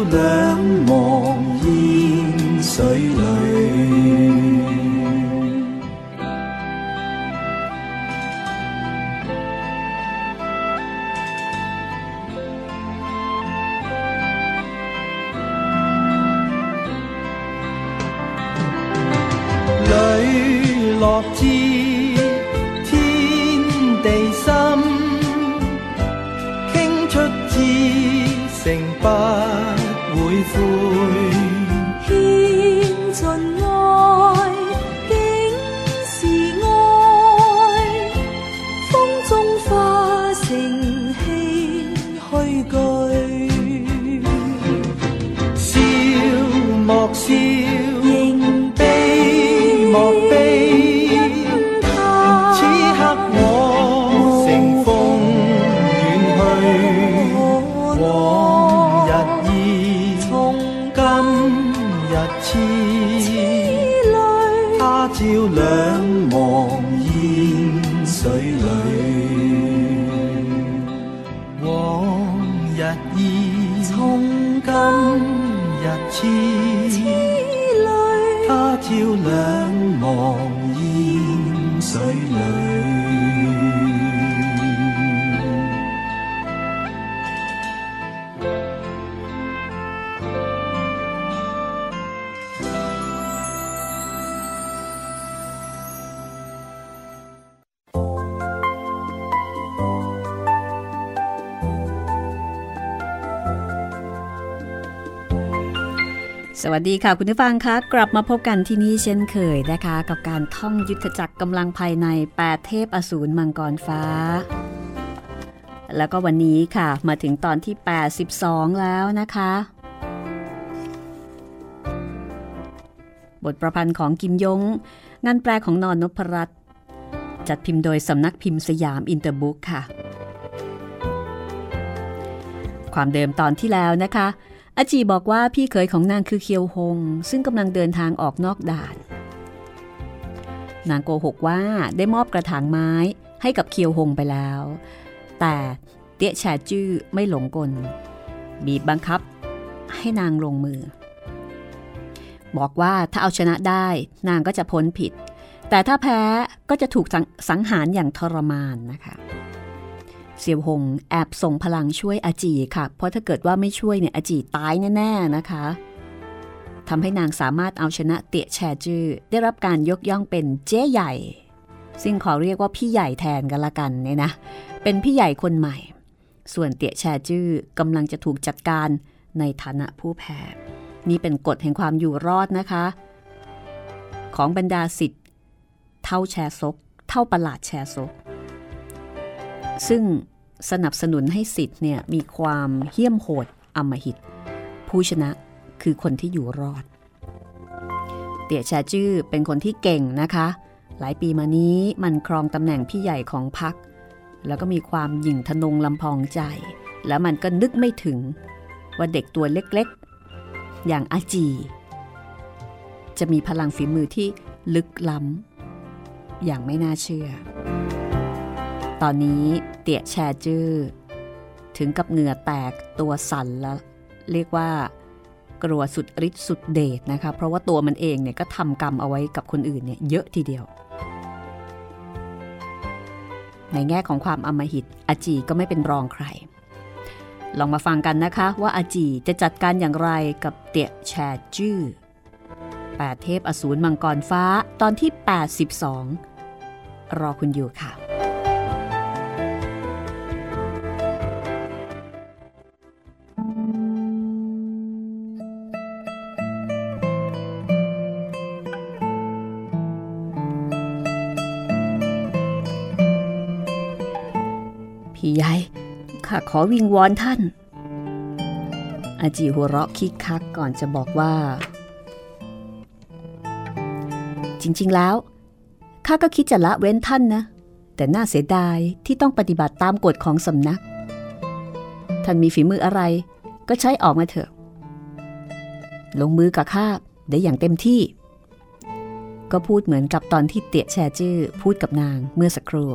ajudar. สวัสดีค่ะคุณผู้ฟังคะกลับมาพบกันที่นี่เช่นเคยนะคะ กับการท่องยุทธจักรกำลังภายใน 8 เทพอสูรมังกรฟ้า แล้วก็วันนี้ค่ะมาถึงตอนที่ 82 แล้วนะคะ บทประพันธ์ของกิมยง งานแปลของนอนนพรัตน์จัดพิมพ์โดยสำนักพิมพ์สยามอินเตอร์บุ๊กค่ะ ความเดิมตอนที่แล้วนะคะ อาจีบอกว่าพี่เขยของนางคือเคียวหง ซึ่งกำลังเดินทางออกนอกด่าน นางโกหกว่าได้มอบกระถางไม้ให้กับเคียวหงไปแล้ว แต่เตี้ยแฉจื้อไม่หลงกล บีบบังคับให้นางลงมือ บอกว่าถ้าเอาชนะได้นางก็จะพ้นผิด แต่ถ้าแพ้ก็จะถูกสังหารอย่างทรมานนะคะ เสี่ยวหงแอบส่งพลังช่วยอาจีค่ะ เพราะถ้าเกิดว่าไม่ช่วยเนี่ยอาจีตายแน่ๆนะคะทำให้นางสามารถเอาชนะเตี่ยแชจื้อได้รับการยกย่องเป็นเจ๊ใหญ่ ซึ่งขอเรียกว่าพี่ใหญ่แทนกันละกันเนี่ยนะ เป็นพี่ใหญ่คนใหม่ ส่วนเตี่ยแชจื้อกำลังจะถูกจัดการในฐานะผู้แพ้นี่เป็นกฎแห่งความอยู่รอดนะคะ ของบรรดาสิทธิ์เท่าแชซก เท่าประหลาดแชซก ซึ่งสนับสนุนให้สิทธิ์เนี่ยมีความเหี้ยมโหดอมหิต ผู้ชนะคือคนที่อยู่รอด เตี่ยแชจื้อเป็นคนที่เก่งนะคะ หลายปีมานี้มันครองตำแหน่งพี่ใหญ่ของพรรคแล้วก็มีความหยิ่งทนงลำพองใจ แล้วมันก็นึกไม่ถึง ว่าเด็กตัวเล็กๆ อย่างอาจี จะมีพลังฝีมือที่ลึกล้ำอย่างไม่น่าเชื่อ ตอนนี้ ตี่ยแชจื้อถึงกับเหงื่อแตกตัวสั่นแล้ว เรียกว่ากลัวสุดฤทธิ์สุดเดชนะคะ เพราะว่าตัวมันเองเนี่ยก็ทำกรรมเอาไว้กับคนอื่นเนี่ยเยอะทีเดียว ในแง่ของความอมหิตอาจีก็ไม่เป็นรองใคร ลองมาฟังกันนะคะว่าอาจีจะจัดการอย่างไรกับเตี่ยแชจื้อแปดเทพอสูรมังกรฟ้าตอนที่ 82 รอคุณอยู่ค่ะ ขอวิงวอนท่าน อาจีหัวเราะคิกคักก่อนจะบอกว่า จริง ๆ แล้วข้าก็คิดจะละเว้นท่านนะ แต่น่าเสียดายที่ต้องปฏิบัติตามกฎของสำนัก ท่านมีฝีมืออะไรก็ใช้ออกมาเถอะ ลงมือกับข้าได้อย่างเต็มที่ ก็พูดเหมือนกับตอนที่เตี่ยแชจื้อพูดกับนางเมื่อสักครู่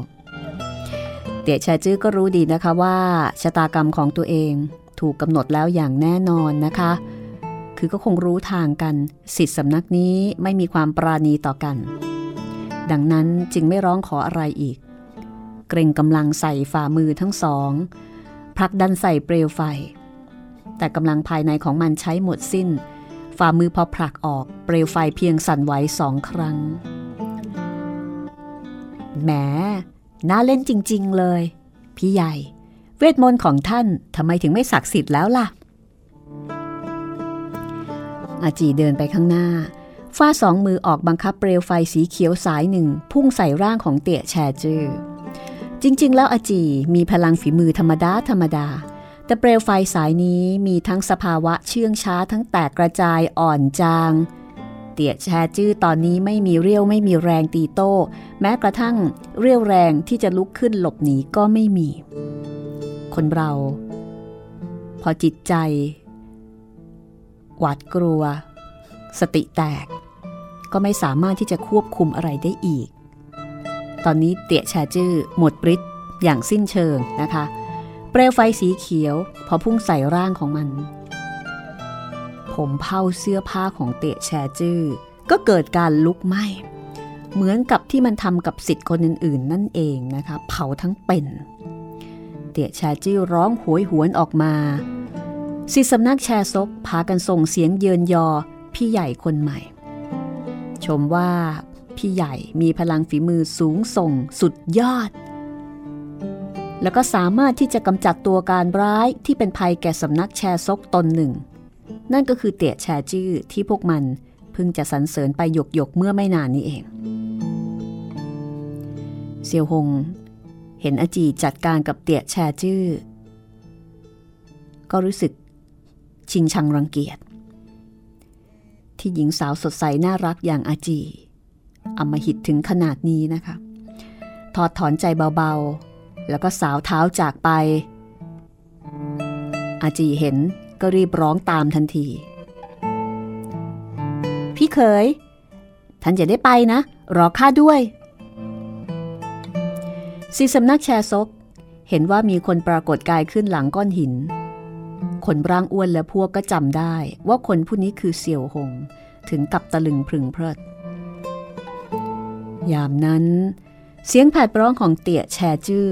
เตี่ยแชจื้อก็รู้ดีนะคะว่าชะตากรรมของตัวเองถูกกำหนดแล้วอย่างแน่นอนนะคะ คือก็คงรู้ทางกันสิทธิสำนักนี้ไม่มีความปราณีต่อกัน ดังนั้นจึงไม่ร้องขออะไรอีก เกรงกำลังใส่ฝ่ามือทั้งสองผลักดันใส่เปลวไฟ แต่กำลังภายในของมันใช้หมดสิ้น ฝ่ามือพอผลักออกเปลวไฟเพียงสั่นไหวสองครั้งแหม น่าเล่นจริง ๆ เลย พี่ใหญ่ เวทมนต์ของท่านทำไมถึงไม่ศักดิ์สิทธิ์แล้วล่ะ อาจีเดินไปข้างหน้าฟาสองมือออกบังคับเปลวไฟสีเขียวสายหนึ่ง พุ่งใส่ร่างของเตี่ยแชจื้อจริง ๆ แล้วอาจีมีพลังฝีมือธรรมดาธรรมดา แต่เปลวไฟสายนี้มีทั้งสภาวะเชื่องช้าทั้งแตกกระจายอ่อนจาง เตี่ยแชจื้อตอนนี้ไม่มีเรี่ยวไม่มีแรงตีโต้ แม้กระทั่งเรี่ยวแรงที่จะลุกขึ้นหลบหนีก็ไม่มี คนเรา พอจิตใจ หวาดกลัว สติแตก ก็ไม่สามารถที่จะควบคุมอะไรได้อีก ตอนนี้เตี่ยแชจื้อหมดฤทธิ์อย่างสิ้นเชิงนะคะ เปลวไฟสีเขียว พอพุ่งใส่ร่างของมัน ผมเผาเสื้อผ้าของเตะแชจื้อก็เกิดการลุกไหม้เหมือนกับที่มันทำกับสิทธิ์คนอื่น ๆ นั่นเองนะคะเผาทั้งเป็น เตะแชจื้อร้องหวยหวนออกมาสิสำนักแชซกพากันส่งเสียงเยินยอพี่ใหญ่คนใหม่ ชมว่าพี่ใหญ่มีพลังฝีมือสูงส่งสุดยอด แล้วก็สามารถที่จะกำจัดตัวการร้ายที่เป็นภัยแก่สำนักแชซกตนหนึ่ง นั่นก็คือเตี่ยแชจื้อที่พวกมันเพิ่งจะสรรเสริญไปหยกหยกเมื่อไม่นานนี้เอง เซียวหง เห็นอาจีจัดการกับเตี่ยแชจื้อ ก็รู้สึกชิงชังรังเกียจ ที่หญิงสาวสดใสน่ารักอย่างอาจีอำมหิตถึงขนาดนี้นะคะ ถอดถอนใจเบาๆ แล้วก็สาวเท้าจากไป อาจีเห็น ก็รีบร้องตามทันที พี่เคยท่านจะได้ไปนะ รอข้าด้วยสีสำนักแชร์ซก เห็นว่ามีคนปรากฏกายขึ้นหลังก้อนหิน คนร่างอ้วนและพวกก็จำได้ว่าคนผู้นี้คือเสี่ยวหง ถึงกับตะลึงพึงเพลิด ยามนั้น เสียงแผดร้องของเตี่ยแชจื้อ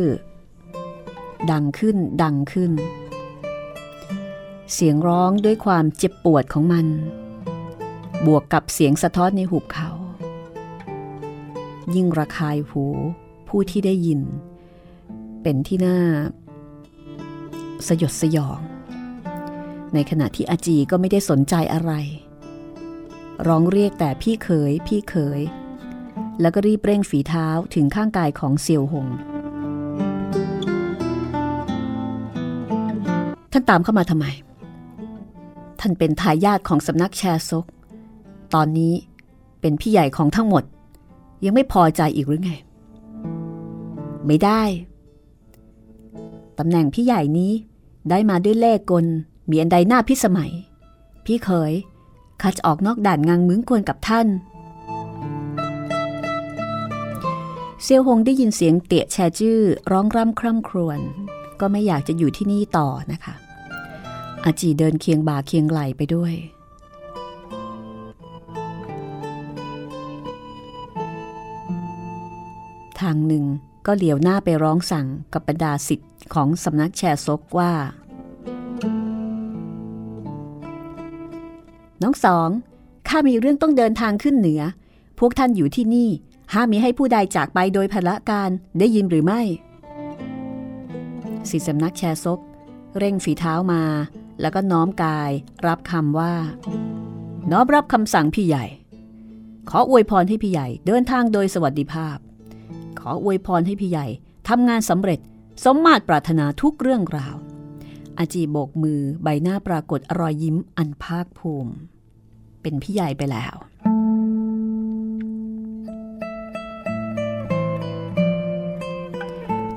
ดังขึ้นดังขึ้น เสียงร้องด้วยความเจ็บปวดของมัน บวกกับเสียงสะท้อนในหุบเขา ยิ่งระคายหูผู้ที่ได้ยิน เป็นที่น่า สยดสยอง ในขณะที่อาจีก็ไม่ได้สนใจอะไร ร้องเรียกแต่พี่เขยพี่เขย แล้วก็รีบเร่งฝีเท้าถึงข้างกายของเซียวหงท่านตามเข้ามาทำไม ท่านเป็นทายาทของสำนักแชซก ตอนนี้เป็นพี่ใหญ่ของทั้งหมด ยังไม่พอใจอีกหรือไง ไม่ได้ ตำแหน่งพี่ใหญ่นี้ได้มาด้วยเล่กลมีอันใดหน้าพิสมัย พี่เคยข้าจะออกนอกด่านงางมึงควรกับท่าน เซียวหงได้ยินเสียงเตะแชจื้อร้องร่ำคร่ำครวญก็ไม่อยากจะอยู่ที่นี่ต่อนะคะ อาจีเดินเคียงบ่าเคียงไหลไปด้วย ทางหนึ่งก็เหลียวหน้าไปร้องสั่งกับบรรดาสิทธิ์ของสำนักแชร์ซกว่า น้องสองข้ามีเรื่องต้องเดินทางขึ้นเหนือ พวกท่านอยู่ที่นี่ ห้ามมีให้ผู้ใดจากไปโดยพละการได้ยินหรือไม่สิทธิสำนักแชร์ซกเร่งฝีเท้ามา แล้วก็น้อมกายรับคำว่า น้อมรับคำสั่งพี่ใหญ่ ขออวยพรให้พี่ใหญ่ เดินทางโดยสวัสดิภาพ ขออวยพรให้พี่ใหญ่ทำงานสำเร็จสมมาตรปรารถนาทุกเรื่องราว อาจีโบกมือใบหน้าปรากฏรอยยิ้มอันภาคภูมิ เป็นพี่ใหญ่ไปแล้ว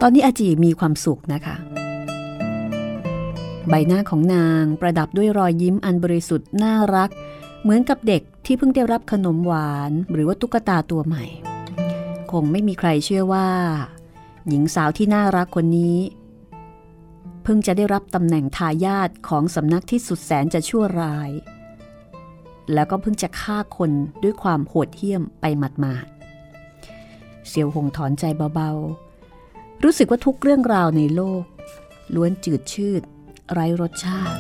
ตอนนี้อาจีมีความสุขนะคะ ใบหน้าของนางประดับด้วยรอยยิ้มอันบริสุทธิ์น่ารัก เหมือนกับเด็กที่เพิ่งได้รับขนมหวานหรือว่าตุ๊กตาตัวใหม่ คงไม่มีใครเชื่อว่า หญิงสาวที่น่ารักคนนี้ เพิ่งจะได้รับตำแหน่งทายาทของสำนักที่สุดแสนจะชั่วร้าย แล้วก็เพิ่งจะฆ่าคนด้วยความโหดเหี้ยมไปหมาดๆเซียวหงถอนใจเบาๆ รู้สึกว่าทุกเรื่องราวในโลกล้วนจืดชืด ไร้รสชาติ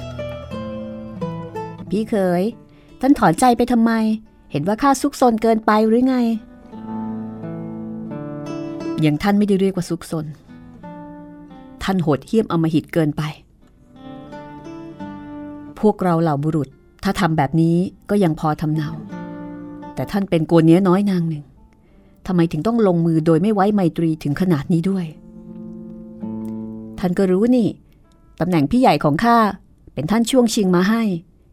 พี่เคย ท่านถอนใจไปทำไม เห็นว่าข้าซุกซนเกินไปหรือไง อย่างท่านไม่ได้เรียกว่าซุกซน ท่านโหดเหี้ยมอมหิตเกินไป พวกเราเหล่าบุรุษ ถ้าทำแบบนี้ก็ยังพอทำเนา แต่ท่านเป็นโกนเนี้ยน้อยนางหนึ่งทำไมถึงต้องลงมือโดยไม่ไว้ไมตรีถึงขนาดนี้ด้วย ท่านก็รู้นี่ ตำแหน่งพี่ใหญ่ของข้าเป็นท่านช่วงชิงมาให้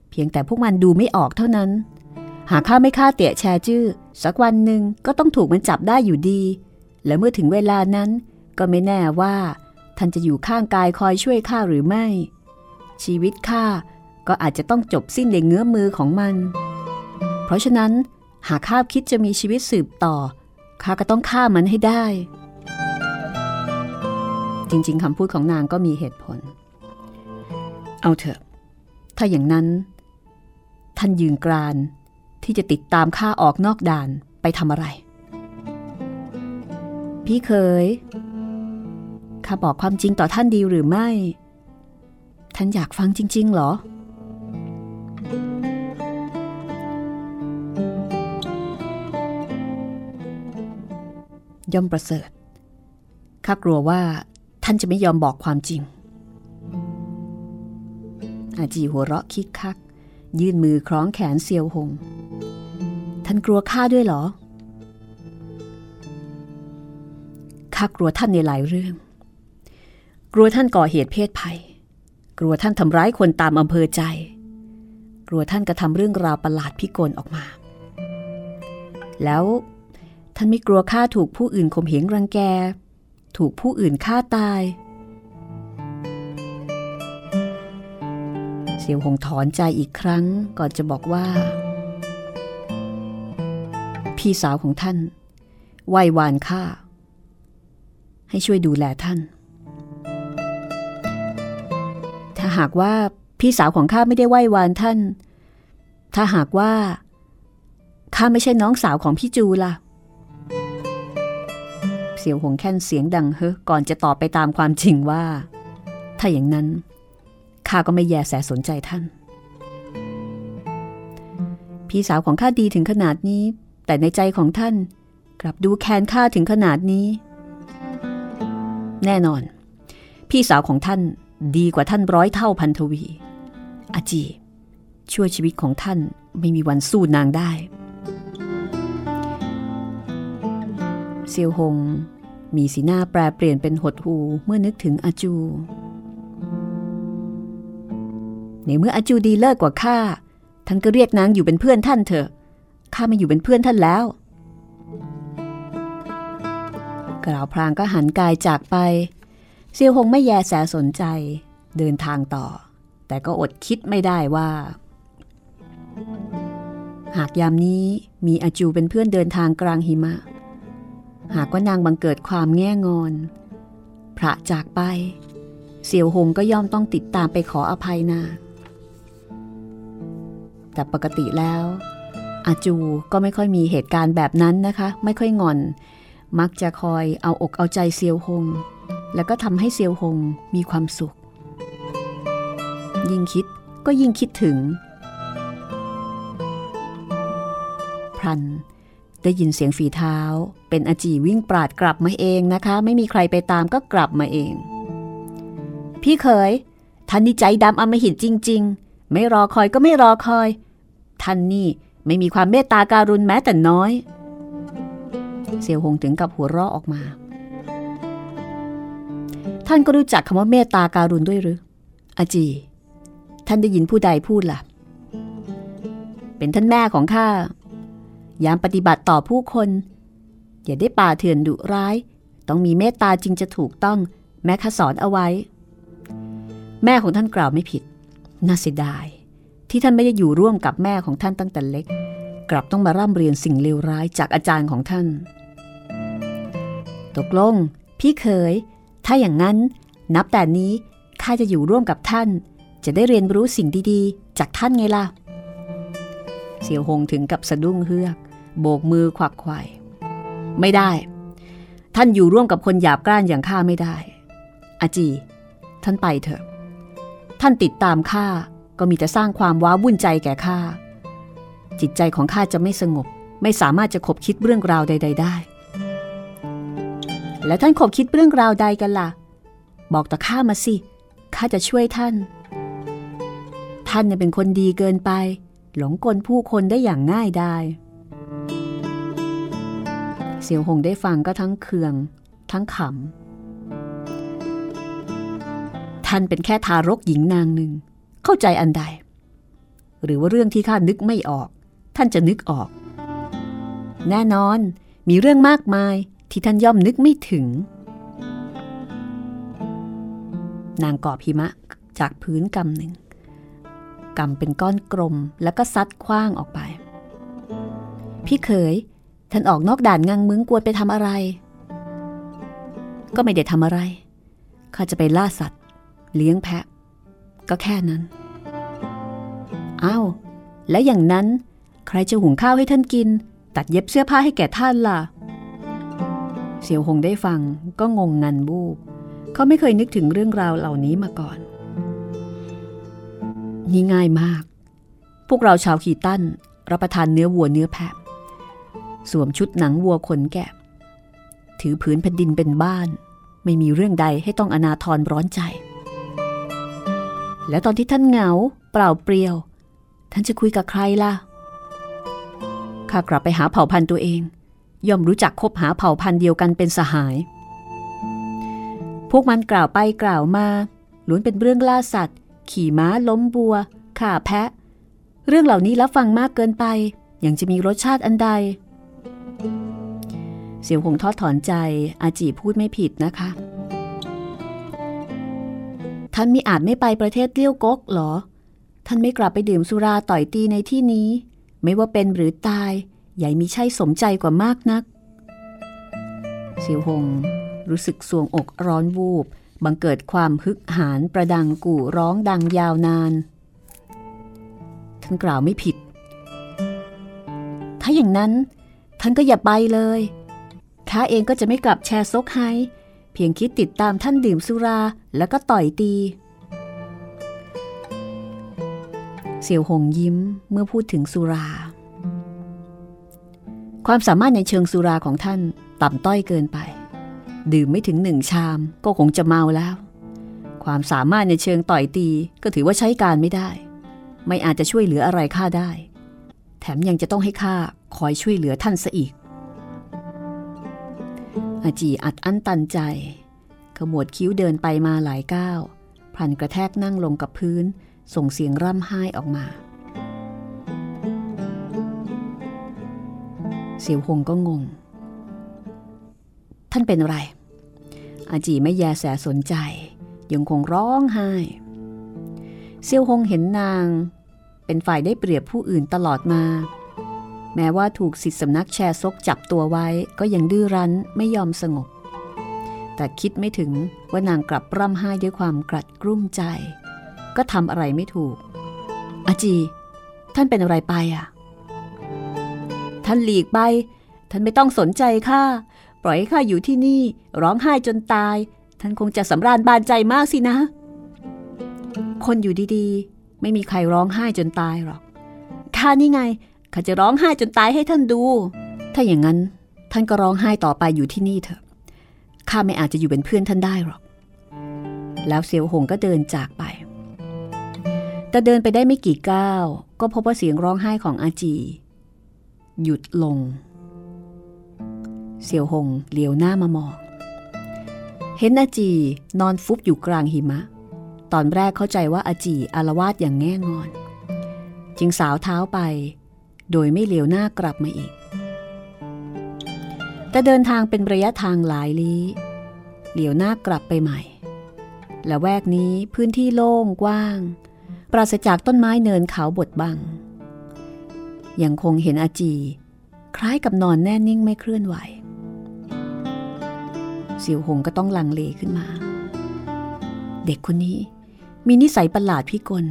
เพียงแต่พวกมันดูไม่ออกเท่านั้น หากข้าไม่ฆ่าเตี่ยแชจื้อสักวันหนึ่งก็ต้องถูกมันจับได้อยู่ดี และเมื่อถึงเวลานั้นก็ไม่แน่ว่า ท่านจะอยู่ข้างกายคอยช่วยข้าหรือไม่ ชีวิตข้าก็อาจจะต้องจบสิ้นในเงื้อมือของมัน เพราะฉะนั้นหากข้าคิดจะมีชีวิตสืบต่อข้าก็ต้องฆ่ามันให้ได้ จริงๆคำพูดของนางก็มีเหตุผล เอาเถอะ ถ้าอย่างนั้น ท่านยืนกรานที่จะติดตามข้าออกนอกด่านไปทำอะไร พี่เคยข้าบอกความจริงต่อท่านดีหรือไม่ ท่านอยากฟังจริง ๆ หรอ ย่อมประเสริฐข้ากลัวว่าท่านจะไม่ยอมบอกความจริง อาจีหัวเราะคิกคัก ยื่นมือคล้องแขนเซียวหง ท่านกลัวข้าด้วยเหรอข้ากลัวท่านในหลายเรื่อง กลัวท่านก่อเหตุเพศภัย กลัวท่านทำร้ายคนตามอำเภอใจ กลัวท่านกระทำเรื่องราวประหลาดพิกลออกมา แล้วท่านไม่กลัวข้าถูกผู้อื่นข่มเหงรังแก ถูกผู้อื่นฆ่าตาย เสียวหงถอนใจอีกครั้งก่อนจะบอกว่า พี่สาวของท่านไหว้วานข้าให้ช่วยดูแลท่าน ถ้าหากว่าพี่สาวของข้าไม่ได้ไหว้วานท่าน ถ้าหากว่าข้าไม่ใช่น้องสาวของพี่จูล่ะ เสียวหงแค่นเสียงดังเฮ้ก่อนจะตอบไปตามความจริงว่า ถ้าอย่างนั้น ข้าก็ไม่แยแสสนใจท่าน พี่สาวของข้าดีถึงขนาดนี้ แต่ในใจของท่านกลับดูแค้นข้าถึงขนาดนี้ แน่นอน พี่สาวของท่านดีกว่าท่านร้อยเท่าพันทวี อาจีช่วยชีวิตของท่านไม่มีวันสู้นางได้เซียวหงมีสีหน้าแปรเปลี่ยนเป็นหดหูเมื่อนึกถึงอาจู ในเมื่ออาจูดีเลิกกว่าข้าท่านก็เรียกนางอยู่เป็นเพื่อนท่านเถอะข้ามาอยู่เป็นเพื่อนท่านแล้ว กล่าวพลางก็หันกายจากไป เซียวหงไม่แยแสสนใจเดินทางต่อ แต่ก็อดคิดไม่ได้ว่า หากยามนี้มีอาจูเป็นเพื่อนเดินทางกลางหิมะ หากว่านางบังเกิดความแง่งอน พระจากไป เสี่ยวหงก็ย่อมต้องติดตามไปขออภัยนาง แต่ปกติแล้วอาจูก็ไม่ค่อยมีเหตุการณ์แบบนั้นนะคะ ไม่ค่อยงอน มักจะคอยเอาอกเอาใจเซียวหง แล้วก็ทำให้เซียวหงมีความสุข ยิ่งคิดก็ยิ่งคิดถึง พรันได้ยินเสียงฝีเท้า เป็นอาจีวิ่งปราดกลับมาเองนะคะ ไม่มีใครไปตามก็กลับมาเอง พี่เขยท่านนี่ใจดำอมหิตจริง ๆ ไม่รอคอยก็ไม่รอคอย ท่านนี่ไม่มีความเมตตาการุณแม้แต่น้อย เสี่ยวหงถึงกับหัวเราะออกมา ท่านก็รู้จักคำว่าเมตตาการุณด้วยหรืออาจี ท่านได้ยินผู้ใดพูดล่ะ เป็นท่านแม่ของข้ายามปฏิบัติต่อผู้คน อย่าได้ป่าเถื่อนดุร้าย ต้องมีเมตตาจริงจะถูกต้อง แม่ข้าสอนเอาไว้ แม่ของท่านกล่าวไม่ผิด น่าเสียดาย ที่ท่านไม่ได้อยู่ร่วมกับแม่ของท่านตั้งแต่เล็ก กลับต้องมาร่ำเรียนสิ่งเลวร้ายจากอาจารย์ของท่าน ตกลง พี่เขยถ้าอย่างนั้น นับแต่นี้ข้าจะอยู่ร่วมกับท่าน จะได้เรียนรู้สิ่งดีๆ จากท่านไงล่ะ เสี่ยวหงถึงกับสะดุ้งเฮือก โบกมือขวักไขว่ไม่ได้ ท่านอยู่ร่วมกับคนหยาบกร้านอย่างข้าไม่ได้อาจี ท่านไปเถอะ ท่านติดตามข้า ก็มีแต่สร้างความว้าวุ่นใจแก่ข้า จิตใจของข้าจะไม่สงบ ไม่สามารถจะคบคิดเรื่องราวใด ๆ ได้ แล้วท่านคบคิดเรื่องราวใดกันล่ะ บอกต่อข้ามาสิ ข้าจะช่วยท่าน ท่านเนี่ยเป็นคนดีเกินไป หลงกลผู้คนได้อย่างง่ายได้เสี่ยวหงได้ฟังก็ทั้งเคือง ทั้งขำ ท่านเป็นแค่ทารกหญิงนางหนึ่ง เข้าใจอันใด หรือว่าเรื่องที่ข้านึกไม่ออก ท่านจะนึกออก แน่นอนมีเรื่องมากมายที่ท่านย่อมนึกไม่ถึง นางกอบหิมะจากพื้นกำหนึ่งกำเป็นก้อนกลมแล้วก็ซัดคว้างออกไป พี่เขย ท่านออกนอกด่านงังมึงกวนไปทำอะไร ก็ไม่ได้ทำอะไรข้าจะไปล่าสัตว์ เลี้ยงแพะ ก็แค่นั้นอ้าวแล้วอย่างนั้น ใครจะหุงข้าวให้ท่านกิน ตัดเย็บเสื้อผ้าให้แก่ท่านล่ะ เสี่ยวหงได้ฟังก็งงงันบูบเขาไม่เคยนึกถึงเรื่องราวเหล่านี้มาก่อน นี่ง่ายมาก พวกเราชาวขีตั้นรับประทานเนื้อวัวเนื้อแพะสวมชุดหนังวัวขนแกะ ถือผืนแผ่นดินเป็นบ้าน ไม่มีเรื่องใดให้ต้องอนาทรร้อนใจ แล้วตอนที่ท่านเหงา เปล่าเปลี่ยว ท่านจะคุยกับใครล่ะ ข้ากลับไปหาเผ่าพันธุ์ตัวเอง ย่อมรู้จักคบหาเผ่าพันธุ์เดียวกันเป็นสหาย พวกมันกล่าวไปกล่าวมาล้วนเป็นเรื่องล่าสัตว์ ขี่ม้าล้มบัวข่าแพะ เรื่องเหล่านี้รับฟังมากเกินไป ยังจะมีรสชาติอันใด เสียวหงทอดถอนใจอาจีพูดไม่ผิดนะคะ ท่านมีอาจไม่ไปประเทศเลี้ยวกกหรอ ท่านไม่กลับไปดื่มสุราต่อยตีในที่นี้ ไม่ว่าเป็นหรือตาย ใหญ่มีใช่สมใจกว่ามากนัก เสียวหง รู้สึกสวงอกร้อนวูบ บังเกิดความฮึกหานประดังกู่ร้องดังยาวนาน ท่านกล่าวไม่ผิด ถ้าอย่างนั้น ท่านก็อย่าไปเลยข้าเองก็จะไม่กลับแชร์ซกไฮ เพียงคิดติดตามท่านดื่มสุราแล้วก็ต่อยตี เสี่ยวหงยิ้มเมื่อพูดถึงสุรา ความสามารถในเชิงสุราของท่านต่ำต้อยเกินไป ดื่มไม่ถึงหนึ่งชามก็คงจะเมาแล้ว ความสามารถในเชิงต่อยตีก็ถือว่าใช้การไม่ได้ ไม่อาจจะช่วยเหลืออะไรข้าได้ แถมยังจะต้องให้ข้าคอยช่วยเหลือท่านซะอีก อาจีอัดอั้นตันใจ ขมวดคิ้วเดินไปมาหลายก้าวพลันกระแทกนั่งลงกับพื้น ส่งเสียงร่ำไห้ออกมา เสียวหงก็งง ท่านเป็นอะไร อาจีไม่แยแสสนใจ ยังคงร้องไห้ เซียวหงเห็นนาง เป็นฝ่ายได้เปรียบผู้อื่นตลอดมา แม้ว่าถูกสิทธิสำนักแชร์ซกจับตัวไว้ก็ยังดื้อรั้นไม่ยอมสงบ แต่คิดไม่ถึงว่านางกลับร่ำไห้ด้วยความกรัดกลุ้มใจ ก็ทำอะไรไม่ถูก อาจี ท่านเป็นอะไรไปอะ ท่านหลีกไป ท่านไม่ต้องสนใจข้าปล่อยให้ข้าอยู่ที่นี่ ร้องไห้จนตาย ท่านคงจะสำราญบานใจมากสินะ คนอยู่ดีๆ ไม่มีใครร้องไห้จนตายหรอกข้านี่ไง ข้าจะร้องไห้จนตายให้ท่านดู ถ้าอย่างนั้นท่านก็ร้องไห้ต่อไปอยู่ที่นี่เถอะ ข้าไม่อาจจะอยู่เป็นเพื่อนท่านได้หรอก แล้วเซียวหงก็เดินจากไป แต่เดินไปได้ไม่กี่ก้าว ก็พบว่าเสียงร้องไห้ของอาจี หยุดลงเสี่ยวหงเหลียวหน้ามามอง เห็นอาจีนอนฟุบอยู่กลางหิมะ ตอนแรกเข้าใจว่าอาจีอารวาสอย่างแง่งอน จึงสาวเท้าไป โดยไม่เหลียวหน้ากลับมาอีก แต่เดินทางเป็นระยะทางหลายลี้ เหลียวหน้ากลับไปใหม่ และแวกนี้พื้นที่โล่งกว้าง ปราศจากต้นไม้เนินเขาบดบัง ยังคงเห็นอาจี คล้ายกับนอนแน่นิ่งไม่เคลื่อนไหวเสี่ยวหงก็ต้องลังเลขึ้นมา เด็กคนนี้มีนิสัยประหลาดพิกล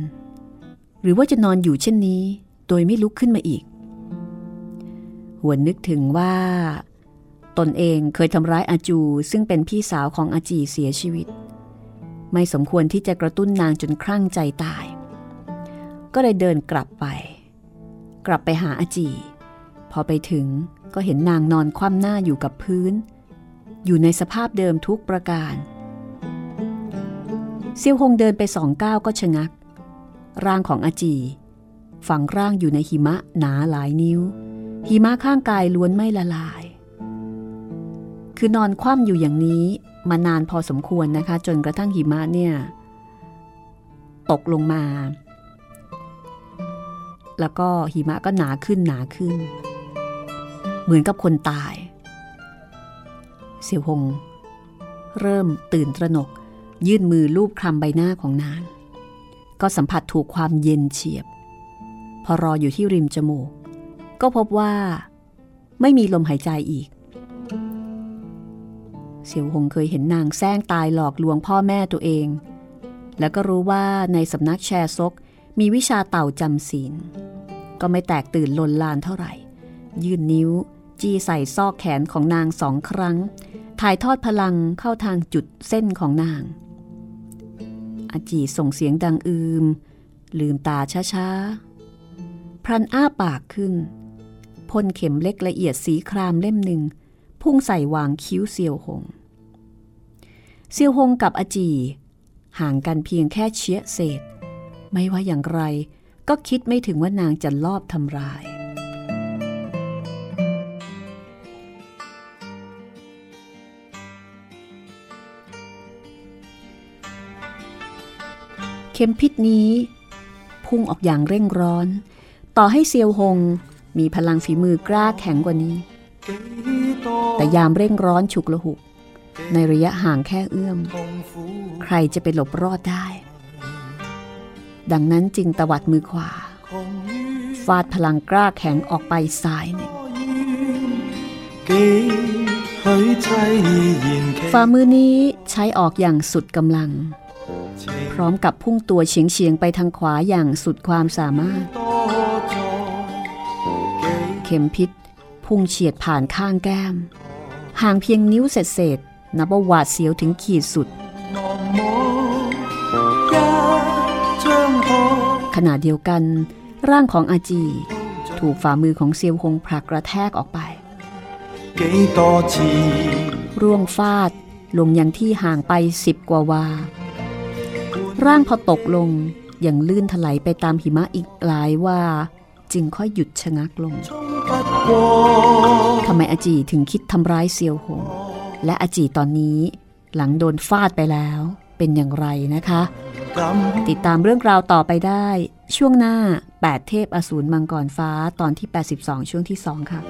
หรือว่าจะนอนอยู่เช่นนี้ โดยไม่ลุกขึ้นมาอีก หวนนึกถึงว่า ตนเองเคยทำร้ายอาจูซึ่งเป็นพี่สาวของอาจีเสียชีวิต ไม่สมควรที่จะกระตุ้นนางจนคลั่งใจตาย ก็เลยเดินกลับไป กลับไปหาอาจี พอไปถึงก็เห็นนางนอนคว่ำหน้าอยู่กับพื้น อยู่ในสภาพเดิมทุกประการเซียวหงเดินไปสองก้าวก็ชะงัก ร่างของอาจี ฝังร่างอยู่ในหิมะหนาหลายนิ้ว หิมะข้างกายล้วนไม่ละลาย คือนอนคว่ำอยู่อย่างนี้มานานพอสมควรนะคะ จนกระทั่งหิมะเนี่ยตกลงมา แล้วก็หิมะก็หนาขึ้นหนาขึ้น เหมือนกับคนตาย เสี่ยวหง เริ่มตื่นตระหนก ยื่นมือลูบคลำใบหน้าของนาง ก็สัมผัสถูกความเย็นเฉียบ พอรออยู่ที่ริมจมูก ก็พบว่าไม่มีลมหายใจอีก เสี่ยวหงเคยเห็นนางแซงตายหลอกลวงพ่อแม่ตัวเอง แล้วก็รู้ว่าในสำนักแชร์ซกมีวิชาเต่าจำศีล ก็ไม่แตกตื่นลนลานเท่าไหร่ ยื่นนิ้ว จี้ใส่ซอกแขนของนางสองครั้ง ถ่ายทอดพลังเข้าทางจุดเส้นของนาง อาจีส่งเสียงดังอืม ลืมตาช้าๆ พรันอ้าปากขึ้น พ่นเข็มเล็กละเอียดสีครามเล่มหนึ่ง พุ่งใส่วางคิ้วเซียวหง เซียวหงกับอาจี ห่างกันเพียงแค่เชียเศษ ไม่ว่าอย่างไรก็คิดไม่ถึงว่านางจะลอบทำร้ายเข็มพิษนี้ พุ่งออกอย่างเร่งร้อน ต่อให้เซียวหง มีพลังฝีมือกล้าแข็งกว่านี้ แต่ยามเร่งร้อนฉุกละหุก ในระยะห่างแค่เอื้อม ใครจะไปหลบรอดได้ ดังนั้นจึงตวัดมือขวา ฟาดพลังกล้าแข็งออกไปซ้ายหนึ่งฝ่ามือนี้ใช้ออกอย่างสุดกำลัง พร้อมกับพุ่งตัวเฉียงเฉียงไปทางขวาอย่างสุดความสามารถ ข็มพิษ พุ่งเฉียดผ่านข้างแก้ม ห่างเพียงนิ้วเศษๆนับว่าหวาดเสียวถึงขีดสุด ขณะเดียวกันร่างของอาจี ถูกฝ่ามือของเซียวหงผลักกระแทกออกไปร่วงฟาดลงยังที่ห่างไปสิบกว่าวา ร่างพอตกลงยังลื่นถลายไปตามหิมะอีกหลายว่า จึงค่อยหยุดชะงักลงทำไมอาจีถึงคิดทำร้ายเซียวหง และอาจีตอนนี้หลังโดนฟาดไปแล้วเป็นอย่างไรนะคะ ติดตามเรื่องราวต่อไปได้ช่วงหน้า 8 เทพอสูรมังกรฟ้าตอนที่ 82 ช่วงที่ 2 ค่ะ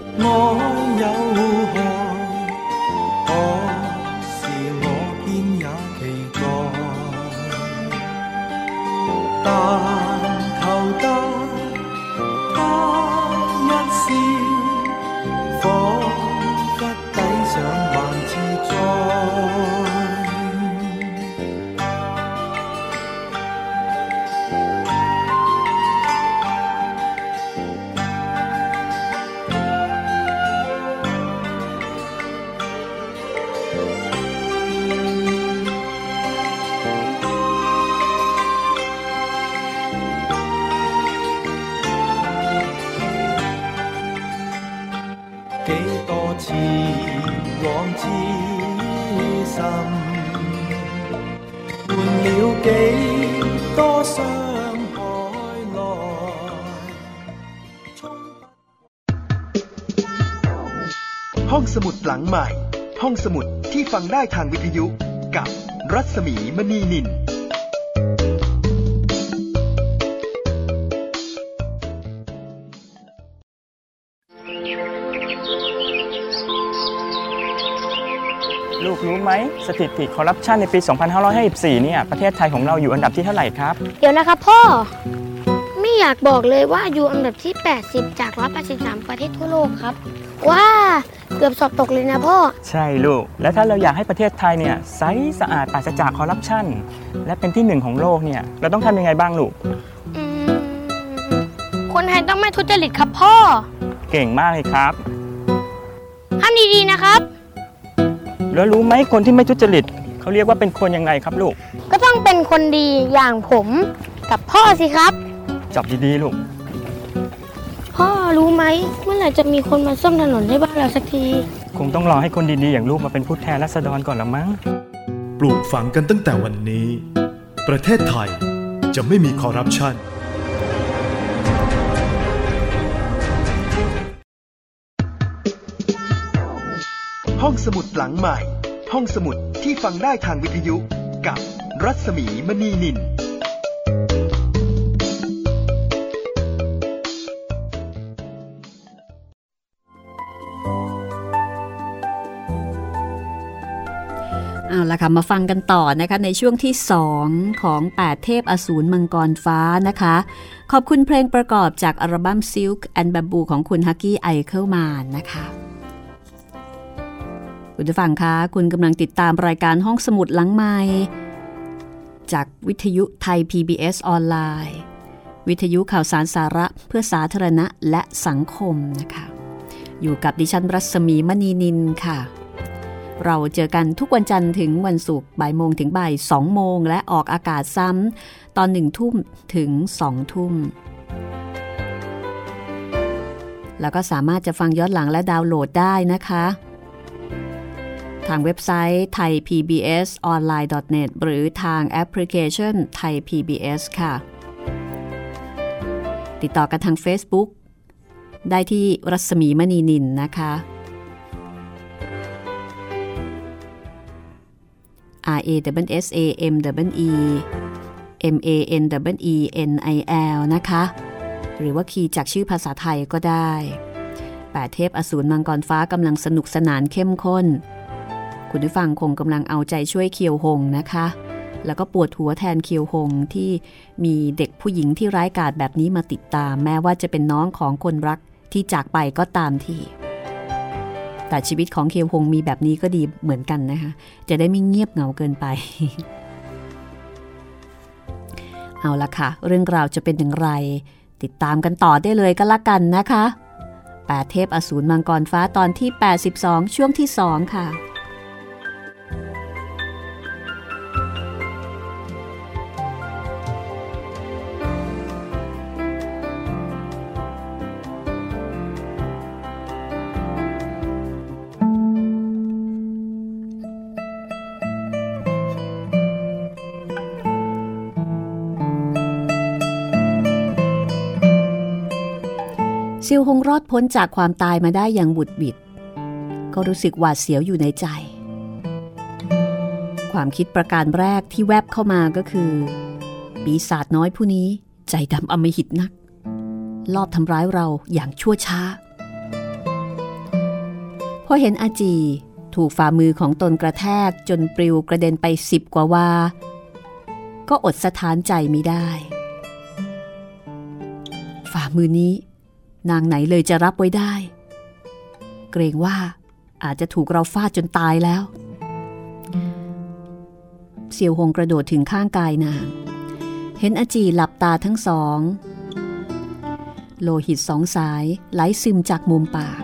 หลังใหม่ ห้องสมุดที่ฟังได้ทางวิทยุกับรัศมีมณีนินลูกรู้ไหมสถิติคอร์รัปชันในปี 2554 เนี่ย ประเทศไทยของเราอยู่อันดับที่เท่าไหร่ครับ เดี๋ยวนะครับพ่อไม่ อยากบอกเลยว่าอยู่อันดับที่ 80 จาก 183 ประเทศทั่วโลกครับ ว้า เกือบสอบตกเลยนะพ่อ ใช่ลูก แล้วถ้าเราอยากให้ประเทศไทยเนี่ยใสสะอาดปราศจากคอร์รัปชันและเป็นที่หนึ่งของโลกเนี่ยเราต้องทำยังไงบ้างลูกคนไทยต้องไม่ทุจริตครับพ่อเก่งมากเลยครับ ทำดีๆนะครับ แล้วรู้ไหมคนที่ไม่ทุจริตเขาเรียกว่าเป็นคนยังไงครับลูก ก็ต้องเป็นคนดีอย่างผมกับพ่อสิครับ จับดีๆลูก พ่อรู้ไหมเมื่อไหร่จะมีคนมาซ่อมถนนให้บ้านเราสักที คงต้องรอให้คนดีๆ อย่างลูกมาเป็นผู้แทนรัษฎรก่อนละมั้ง ปลูกฝังกันตั้งแต่วันนี้ ประเทศไทยจะไม่มีคอร์รัปชันห้องสมุดหลังใหม่ ห้องสมุดที่ฟังได้ทางวิทยุกับรัศมีมณีนิน เอาละค่ะมาฟังกันต่อนะคะในช่วงที่ 2 ของ 8 เทพอสูรมังกรฟ้านะคะ ขอบคุณเพลงประกอบจากอัลบั้ม Silk and Bamboo ของคุณฮักกี้ไอเคิลมานนะคะคุณผู้ฟังคะคุณกำลังติดตามรายการห้องสมุดหลังไม้จากวิทยุไทย PBS ออนไลน์ วิทยุข่าวสารสาระเพื่อสาธารณะและสังคมนะคะ อยู่กับดิฉันรัศมีมณีนินค่ะ เราเจอกันทุกวันจันทร์ถึงวันศุกร์บ่ายโมงถึงบ่ายสองโมง และออกอากาศซ้ำตอนหนึ่งทุ่มถึงสองทุ่ม แล้วก็สามารถจะฟังย้อนหลังและดาวน์โหลดได้นะคะ ทางเว็บไซต์ไทย PBS online.net หรือทางแอปพลิเคชันไทย PBS ค่ะ ติดต่อกันทาง Facebook ได้ที่รัศมีมณีนินนะคะ R A W S A M W E M A N W E N I L นะคะ หรือว่าคีย์จากชื่อภาษาไทยก็ได้แปดเทพอสูรมังกรฟ้ากำลังสนุกสนานเข้มข้น คุณผู้ฟังคงกำลังเอาใจช่วยเคียวหงนะคะ แล้วก็ปวดหัวแทนเคียวหงที่มีเด็กผู้หญิงที่ร้ายกาจแบบนี้มาติดตาม แม้ว่าจะเป็นน้องของคนรักที่จากไปก็ตามที แต่ชีวิตของเคียวฮงมีแบบนี้ก็ดีเหมือนกันนะคะ จะได้ไม่เงียบเหงาเกินไป เอาละค่ะ เรื่องราวจะเป็นอย่างไร ติดตามกันต่อได้เลยก็แล้วกันนะคะ แปดเทพอสูรมังกรฟ้าตอนที่ 82 ช่วงที่ 2 ค่ะ ซิลฮงรอดพ้นจากความตายมาได้อย่างบุดบิด ก็รู้สึกหวาดเสียวอยู่ในใจ ความคิดประการแรกที่แวบเข้ามาก็คือ ปีศาจน้อยผู้นี้ใจดำอมหิตนัก ลอบทำร้ายเราอย่างชั่วช้า พอเห็นอาจีถูกฝ่ามือของตนกระแทกจนปลิวกระเด็นไปสิบกว่าวา ก็อดสะท้านใจไม่ได้ ฝ่ามือนี้ นางไหนเลยจะรับไว้ได้ เกรงว่าอาจจะถูกเราฟาดจนตายแล้ว เสี่ยวหงกระโดดถึงข้างกายนาง เห็นอาจีหลับตาทั้งสอง โลหิตสองสายไหลซึมจากมุมปาก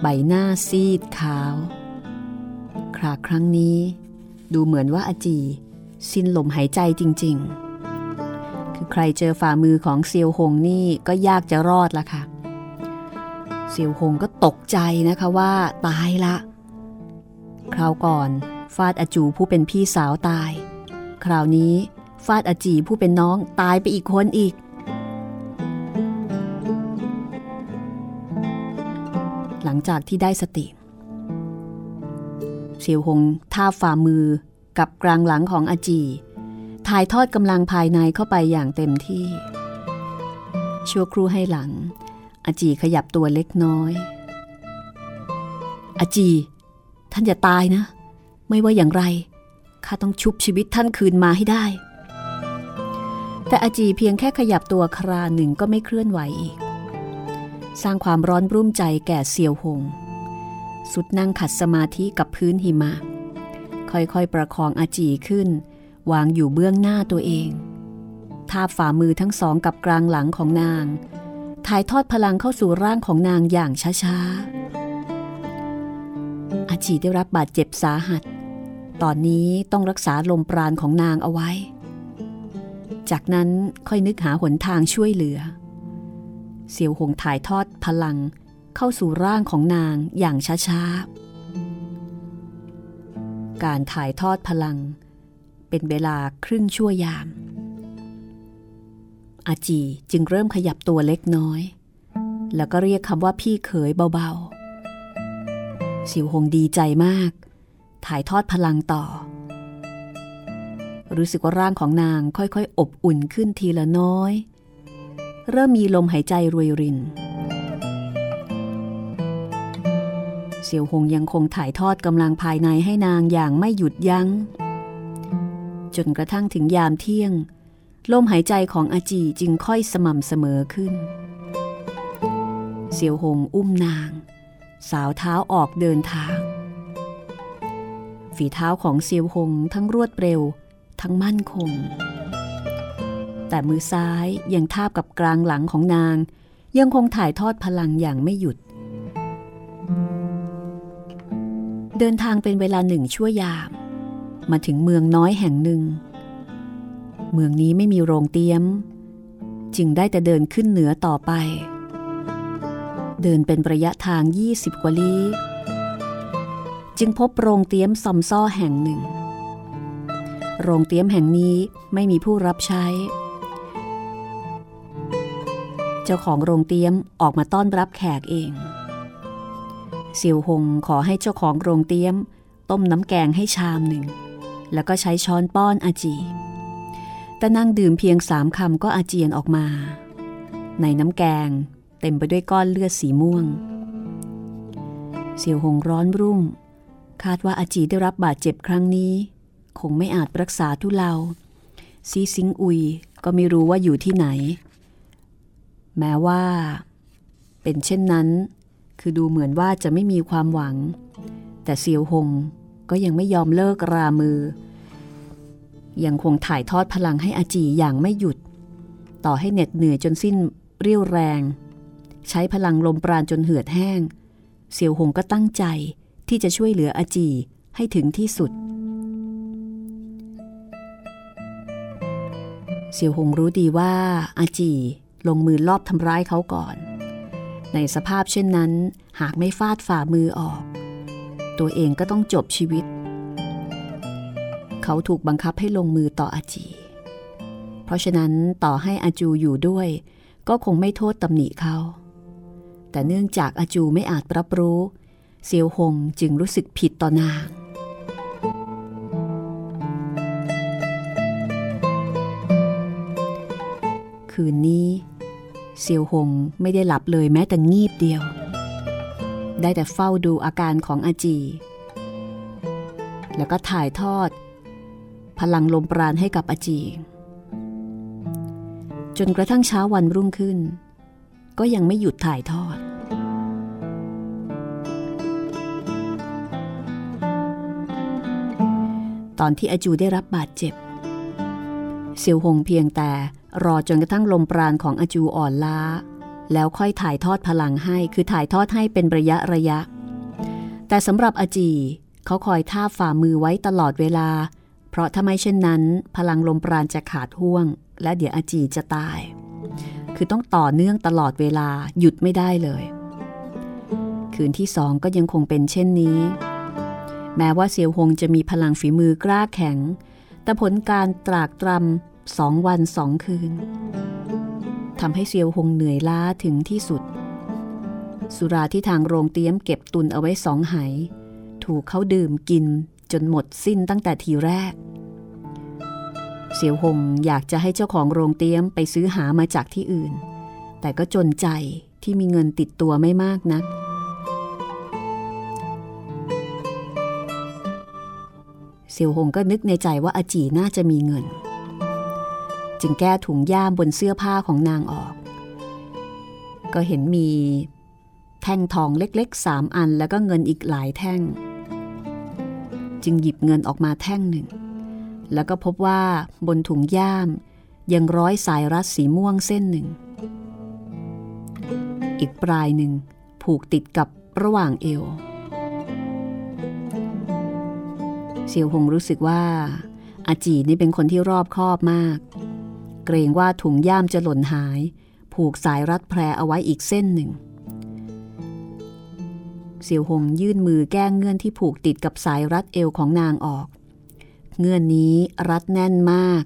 ใบหน้าซีดขาว คราครั้งนี้ ดูเหมือนว่าอาจี สิ้นลมหายใจจริง ๆ คือใครเจอฝ่ามือของเซียวหงนี่ก็ยากจะรอดละค่ะ เซียวหงก็ตกใจนะคะว่าตายละ คราวก่อนฟาดอาจูผู้เป็นพี่สาวตาย คราวนี้ฟาดอาจีผู้เป็นน้องตายไปอีกคนอีก หลังจากที่ได้สติเสียวหงท่าฝ่ามือกับกลางหลังของอาจีถ่ายทอดกำลังภายในเข้าไปอย่างเต็มที่ ชั่วครู่ให้หลัง อาจีขยับตัวเล็กน้อยอาจี ท่านอย่าตายนะ ไม่ว่าอย่างไรข้าต้องชุบชีวิตท่านคืนมาให้ได้ แต่อาจีเพียงแค่ขยับตัวคราหนึ่งก็ไม่เคลื่อนไหวอีก สร้างความร้อนรุ่มใจแก่เซียวหง สุดนั่งขัดสมาธิกับพื้นหิมะ ค่อยๆประคองอาจีขึ้น วางอยู่เบื้องหน้าตัวเองทาบฝ่ามือทั้งสองกับกลางหลังของนาง ถ่ายทอดพลังเข้าสู่ร่างของนางอย่างช้าๆ อาจีได้รับบาดเจ็บสาหัส ตอนนี้ต้องรักษาลมปราณของนางเอาไว้ จากนั้นค่อยนึกหาหนทางช่วยเหลือ เสียวหงถ่ายทอดพลังเข้าสู่ร่างของนางอย่างช้าๆ การถ่ายทอดพลัง เป็นเวลาครึ่งชั่วยาม อาจีจึงเริ่มขยับตัวเล็กน้อย แล้วก็เรียกคำว่าพี่เขยเบาๆ สิวหงดีใจมาก ถ่ายทอดพลังต่อ รู้สึกว่าร่างของนางค่อยๆ อบอุ่นขึ้นทีละน้อย เริ่มมีลมหายใจรวยริน เสี่ยวหงยังคงถ่ายทอดกำลังภายในให้นางอย่างไม่หยุดยัง้ง จนกระทั่งถึงยามเที่ยง ลมหายใจของอาจีจึงค่อยสม่ำเสมอขึ้น เสี่ยวหงอุ้มนาง สาวเท้าออกเดินทาง ฝีเท้าของเซียวหงทั้งรวดเร็ว ทั้งมั่นคง แต่มือซ้ายยังทาบกับกลางหลังของนาง ยังคงถ่ายทอดพลังอย่างไม่หยุด เดินทางเป็นเวลาหนึ่งชั่วยาม มาถึงเมืองน้อยแห่งหนึ่ง เมืองนี้ไม่มีโรงเตี้ยม จึงได้แต่เดินขึ้นเหนือต่อไป เดินเป็นระยะทาง 20 กว่าลี้จึงพบโรงเตี้ยมซอมซ่อแห่งหนึ่ง โรงเตี้ยมแห่งนี้ไม่มีผู้รับใช้ เจ้าของโรงเตี้ยมออกมาต้อนรับแขกเองเสี่ยวหงขอให้เจ้าของโรงเตี้ยม ต้มน้ำแกงให้ชามหนึ่ง แล้วก็ใช้ช้อนป้อนอาจี แต่นั่งดื่มเพียงสามคำก็อาเจียนออกมา ในน้ำแกงเต็มไปด้วยก้อนเลือดสีม่วง เสี่ยวหงร้อนรุ่ม คาดว่าอาจีได้รับบาดเจ็บครั้งนี้ คงไม่อาจรักษาทุเลาซีซิงอุยก็ไม่รู้ว่าอยู่ที่ไหน แม้ว่า เป็นเช่นนั้น คือดูเหมือนว่าจะไม่มีความหวัง แต่เซียวหงก็ยังไม่ยอมเลิกรามือ ยังคงถ่ายทอดพลังให้อาจีอย่างไม่หยุด ต่อให้เหน็ดเหนื่อยจนสิ้นเรี่ยวแรง ใช้พลังลมปราณจนเหือดแห้งเซียวหงก็ตั้งใจที่จะช่วยเหลืออาจีให้ถึงที่สุดเซียวหงรู้ดีว่าอาจีลงมือลอบทำร้ายเขาก่อน ในสภาพเช่นนั้น หากไม่ฟาดฝ่ามือออก ตัวเองก็ต้องจบชีวิต เขาถูกบังคับให้ลงมือต่ออาจี เพราะฉะนั้นต่อให้อาจูอยู่ด้วย ก็คงไม่โทษตำหนิเขา แต่เนื่องจากอาจูไม่อาจรับรู้ เซียวหงจึงรู้สึกผิดต่อนางคืนนี้เซียวหงไม่ได้หลับเลยแม้แต่งีบเดียว ได้แต่เฝ้าดูอาการของอาจี แล้วก็ถ่ายทอด พลังลมปราณให้กับอาจี จนกระทั่งเช้าวันรุ่งขึ้น ก็ยังไม่หยุดถ่ายทอด ตอนที่อาจูได้รับบาดเจ็บเซียวหงเพียงแต่รอจนกระทั่งลมปราณของอาจูอ่อนล้า แล้วค่อยถ่ายทอดพลังให้ คือถ่ายทอดให้เป็นระยะระยะ แต่สำหรับอาจีเขาคอยท่าฝ่ามือไว้ตลอดเวลา เพราะถ้าไม่เช่นนั้น พลังลมปราณจะขาดห่วง และเดี๋ยวอาจีจะตาย คือต้องต่อเนื่องตลอดเวลาหยุดไม่ได้เลย คืนที่สองก็ยังคงเป็นเช่นนี้ แม้ว่าเซียวหงจะมีพลังฝีมือกล้าแข็ง แต่ผลการตรากตรำสองวันสองคืนทำให้เซียวหงเหนื่อยล้าถึงที่สุด สุราที่ทางโรงเตี้ยมเก็บตุนเอาไว้สองไห ถูกเขาดื่มกิน จนหมดสิ้นตั้งแต่ทีแรก เสียวหงอยากจะให้เจ้าของโรงเตี้ยมไปซื้อหามาจากที่อื่น แต่ก็จนใจที่มีเงินติดตัวไม่มากนักเซียวหงก็นึกในใจว่าอาจีน่าจะมีเงิน จึงแก้ถุงย่ามบนเสื้อผ้าของนางออก ก็เห็นมีแท่งทองเล็กๆสามอันแล้วก็เงินอีกหลายแท่ง จึงหยิบเงินออกมาแท่งหนึ่ง แล้วก็พบว่าบนถุงย่าม ยังร้อยสายรัดสีม่วงเส้นหนึ่ง อีกปลายหนึ่งผูกติดกับระหว่างเอวเซียวหงรู้สึกว่า อาจีนี่เป็นคนที่รอบคอบมาก เกรงว่าถุงย่ามจะหล่นหาย ผูกสายรัดแพรเอาไว้อีกเส้นหนึ่ง เซียวหงยื่นมือแก้เงื่อนที่ผูกติดกับสายรัดเอวของนางออก เงื่อนนี้รัดแน่นมาก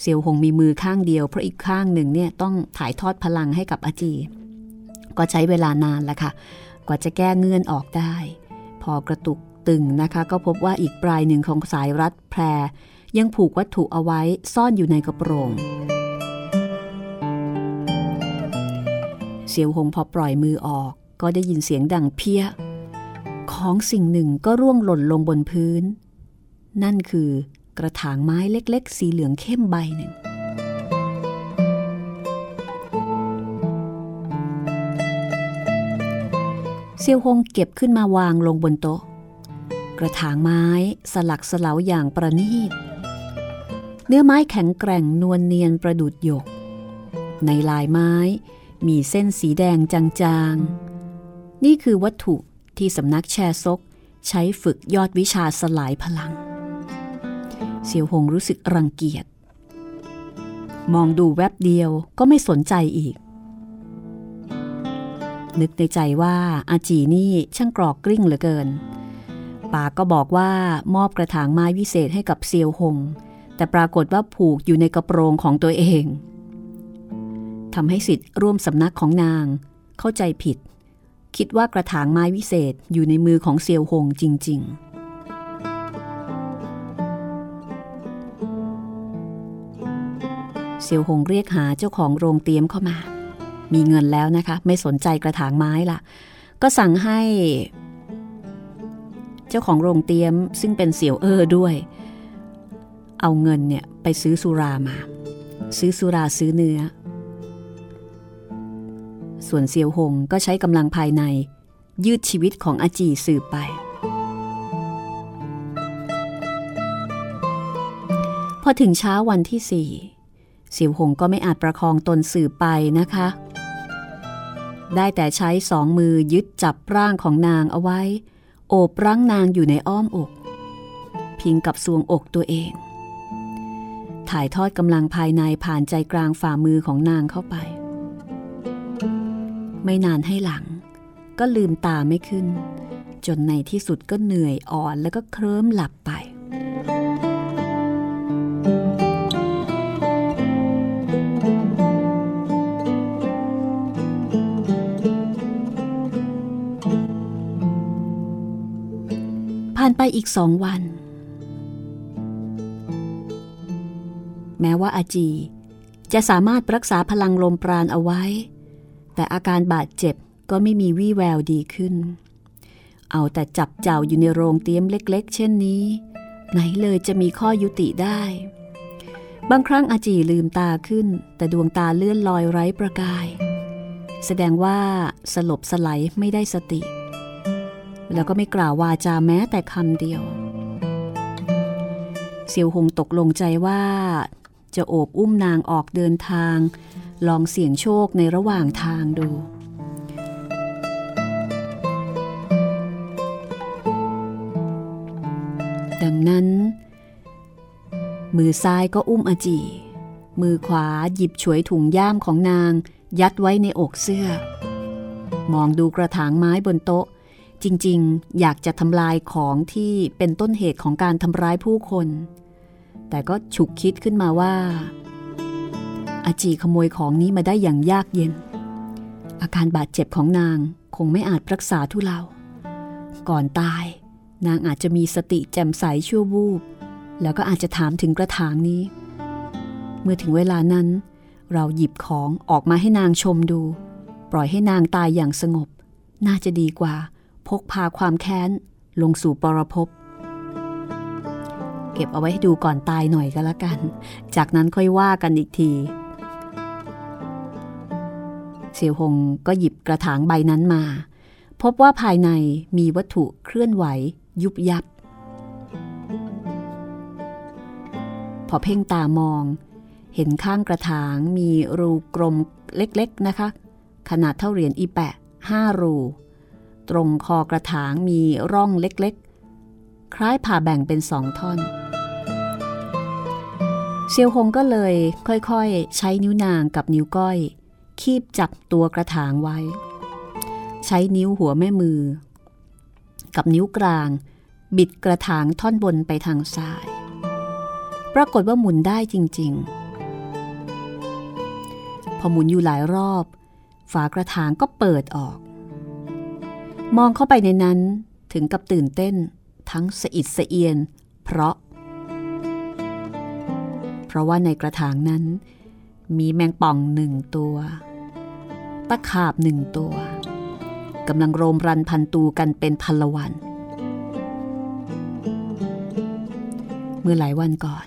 เซียวหงมีมือข้างเดียวเพราะอีกข้างหนึ่งเนี่ยต้องถ่ายทอดพลังให้กับอาจี ก็ใช้เวลานานละค่ะ กว่าจะแก้เงื่อนออกได้ พอกระตุกตึงนะคะ ก็พบว่าอีกปลายหนึ่งของสายรัดแพร ยังผูกวัตถุเอาไว้ซ่อนอยู่ในกระโปรงเสียวหงพอปล่อยมือออก ก็ได้ยินเสียงดังเพี้ย ของสิ่งหนึ่งก็ร่วงหล่นลงบนพื้น นั่นคือกระถางไม้เล็ก ๆ สีเหลืองเข้มใบหนึ่ง เซียวหงเก็บขึ้นมาวางลงบนโต๊ะ กระถางไม้สลักสลาวอย่างประณีต เนื้อไม้แข็งแกร่งนวลเนียนประดุดหยก ในลายไม้มีเส้นสีแดงจางๆ นี่คือวัตถุที่สำนักแชซก ใช้ฝึกยอดวิชาสลายพลัง เสียวหงรู้สึกรังเกียจ มองดูแวบเดียวก็ไม่สนใจอีก นึกในใจว่าอาจีนี่ช่างกรอกกลิ้งเหลือเกินปากก็บอกว่ามอบกระถางไม้วิเศษให้กับเซียวหง แต่ปรากฏว่าผูกอยู่ในกระโปรงของตัวเองทำให้สิทธิ์ร่วมสำนักของนางเข้าใจผิด คิดว่ากระถางไม้วิเศษอยู่ในมือของเซียวหงจริง ๆ เซียวหงเรียกหาเจ้าของโรงเตี๊ยมเข้ามา มีเงินแล้วนะคะ ไม่สนใจกระถางไม้ละก็สั่งให้ เจ้าของโรงเตี๊ยมซึ่งเป็นเสี่ยวเออด้วย เอาเงินเนี่ยไปซื้อสุรามา ซื้อสุราซื้อเนื้อ ส่วนเซียวหงก็ใช้กำลังภายใน ยืดชีวิตของอาจีสืบไป พอถึงเช้าวันที่สี่เซียวหงก็ไม่อาจประคองตนสืบไปนะคะ ได้แต่ใช้สองมือยึดจับร่างของนางเอาไว้ โอบร่างนางอยู่ในอ้อมอก พิงกับสวงอกตัวเอง ถ่ายทอดกำลังภายในผ่านใจกลางฝ่ามือของนางเข้าไป ไม่นานให้หลัง ก็ลืมตาไม่ขึ้น จนในที่สุดก็เหนื่อยอ่อนแล้วก็เคลิ้มหลับไป ผ่านไปอีกสองวัน แม้ว่าอาจีจะสามารถรักษาพลังลมปราณเอาไว้ แต่อาการบาดเจ็บก็ไม่มีวี่แววดีขึ้น เอาแต่จับเจ้าอยู่ในโรงเตี๊ยมเล็กๆ เช่นนี้ ไหนเลยจะมีข้อยุติได้ บางครั้งอาจีลืมตาขึ้น แต่ดวงตาเลื่อนลอยไร้ประกาย แสดงว่าสลบสไลไม่ได้สติ แล้วก็ไม่กล่าววาจาแม้แต่คำเดียวเซียวหงตกลงใจว่าจะโอบอุ้มนางออกเดินทาง ลองเสี่ยงโชคในระหว่างทางดู ดังนั้น มือซ้ายก็อุ้มอจี มือขวาหยิบฉวยถุงย่ามของนาง ยัดไว้ในอกเสื้อ มองดูกระถางไม้บนโต๊ะ จริงๆ อยากจะทำลายของที่เป็นต้นเหตุของการทำร้ายผู้คน แต่ก็ฉุกคิดขึ้นมาว่า อาจีขโมยของนี้มาได้อย่างยากเย็น อาการบาดเจ็บของนางคงไม่อาจรักษาทุเลา ก่อนตายนางอาจจะมีสติแจ่มใสชั่ววูบ แล้วก็อาจจะถามถึงกระถางนี้ เมื่อถึงเวลานั้น เราหยิบของออกมาให้นางชมดู ปล่อยให้นางตายอย่างสงบ น่าจะดีกว่า พกพาความแค้นลงสู่ปรภพเก็บเอาไว้ให้ดูก่อนตายหน่อยก็แล้วกัน จากนั้นค่อยว่ากันอีกที เสี่ยวหงก็หยิบกระถางใบนั้นมา พบว่าภายในมีวัตถุเคลื่อนไหวยุบยับ พอเพ่งตามอง เห็นข้างกระถางมีรูกลมเล็กๆนะคะ ขนาดเท่าเหรียญอีแปะห้ารู ตรงคอกระถางมีร่องเล็กๆ คล้ายผ่าแบ่งเป็นสองท่อนเซียวหงก็เลยค่อยๆ ใช้นิ้วนางกับนิ้วก้อย คีบจับตัวกระถางไว้ ใช้นิ้วหัวแม่มือ กับนิ้วกลาง บิดกระถางท่อนบนไปทางซ้าย ปรากฏว่าหมุนได้จริง ๆ พอหมุนอยู่หลายรอบ ฝากระถางก็เปิดออก มองเข้าไปในนั้นถึงกับตื่นเต้น ทั้งสะอิดสะเอียน เพราะ เพราะว่าในกระถางนั้น มีแมงป่องหนึ่งตัว ตะขาบหนึ่งตัวกำลังโรมรันพันตูกันเป็นพันละวัน เมื่อหลายวันก่อน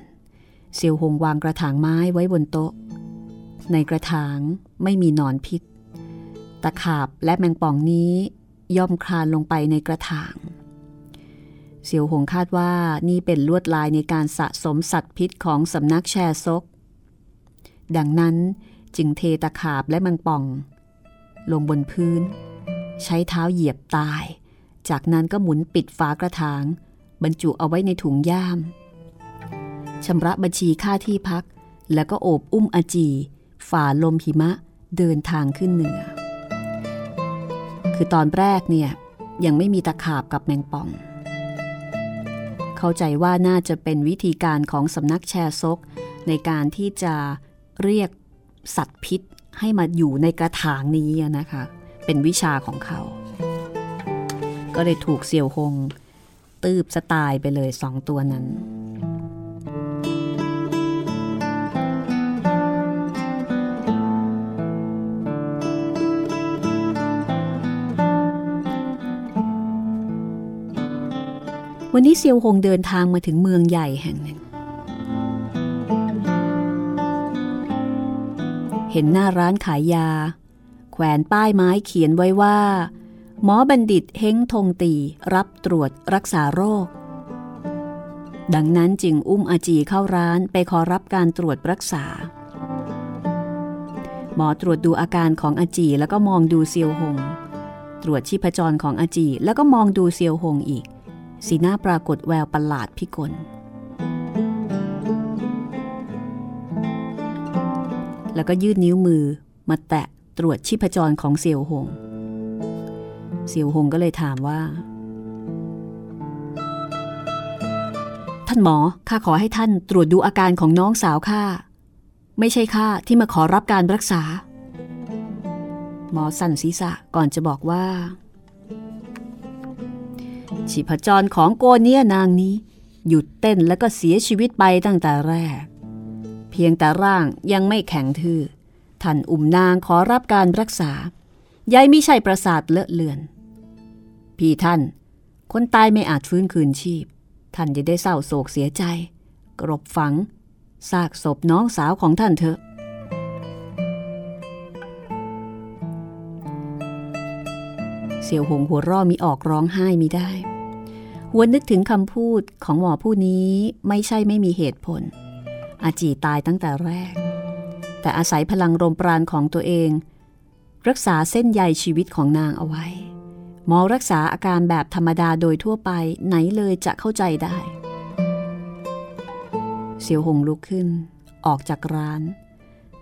เซียวหงวางกระถางไม้ไว้บนโต๊ะ ในกระถางไม่มีหนอนพิษ ตะขาบและแมงป่องนี้ย่อมคลานลงไปในกระถางเซียวหงคาดว่านี่เป็นลวดลายในการสะสมสัตว์พิษของสำนักแชร์ซก ดังนั้นจึงเทตะขาบและแมงป่อง ลงบนพื้น ใช้เท้าเหยียบตาย จากนั้นก็หมุนปิดฝากระถาง บรรจุเอาไว้ในถุงย่ามชำระบัญชีค่าที่พัก แล้วก็โอบอุ้มอาจี ฝ่าลมหิมะเดินทางขึ้นเหนือ คือตอนแรกเนี่ย ยังไม่มีตะขาบกับแมงป่อง เข้าใจว่าน่าจะเป็นวิธีการของสำนักแชร์ซกในการที่จะ เรียกสัตว์พิษให้มาอยู่ในกระถางนี้นะคะ เป็นวิชาของเขา ก็เลยถูกเสี่ยวหง ตืบสไตล์ไปเลยสองตัวนั้น วันนี้เซียวหงเดินทางมาถึงเมืองใหญ่แห่งหนึ่ง ห็นหน้าร้านขายยา แขวนป้ายไม้เขียนไว้ว่า หมอบัณฑิตเฮงทงตีรับตรวจรักษาโรค ดังนั้นจึงอุ้มอาจีเข้าร้านไปขอรับการตรวจรักษา หมอตรวจดูอาการของอาจีแล้วก็มองดูเซียวหง ตรวจชีพจรของอาจีแล้วก็มองดูเซียวหงอีก สีหน้าปรากฏแววประหลาดพิกล แล้วก็ยื่นนิ้วมือมาแตะตรวจชีพจรของเสี่ยวหง เสี่ยวหงก็เลยถามว่า ท่านหมอข้าขอให้ท่านตรวจดูอาการของน้องสาวข้าไม่ใช่ข้าที่มาขอรับการรักษา หมอสั่นศีรษะก่อนจะบอกว่า ชีพจรของโกเนียนางนี้ หยุดเต้นแล้วก็เสียชีวิตไปตั้งแต่แรก พีพียงแต่ร่างยังไม่แข็งทื่อท่านอุ่มนางขอรับการรักษายายไม่ใช่ประสาทเลอะเลือน พี่ท่าน คนตายไม่อาจฟื้นคืนชีพ ท่านจะได้เศร้าโศกเสียใจ กรบฝังซากศพน้องสาวของท่านเถอะ เสี่ยวหงหัวร่อมีออกร้องไห้มีได้หัวนึกถึงคำพูดของหมอผู้นี้ไม่ใช่ไม่มีเหตุผล อาจีตายตั้งแต่แรก แต่อาศัยพลังลมปราณของตัวเอง รักษาเส้นใยชีวิตของนางเอาไว้ หมอรักษาอาการแบบธรรมดาโดยทั่วไปไหนเลยจะเข้าใจได้ เสียวหงลุกขึ้น ออกจากร้าน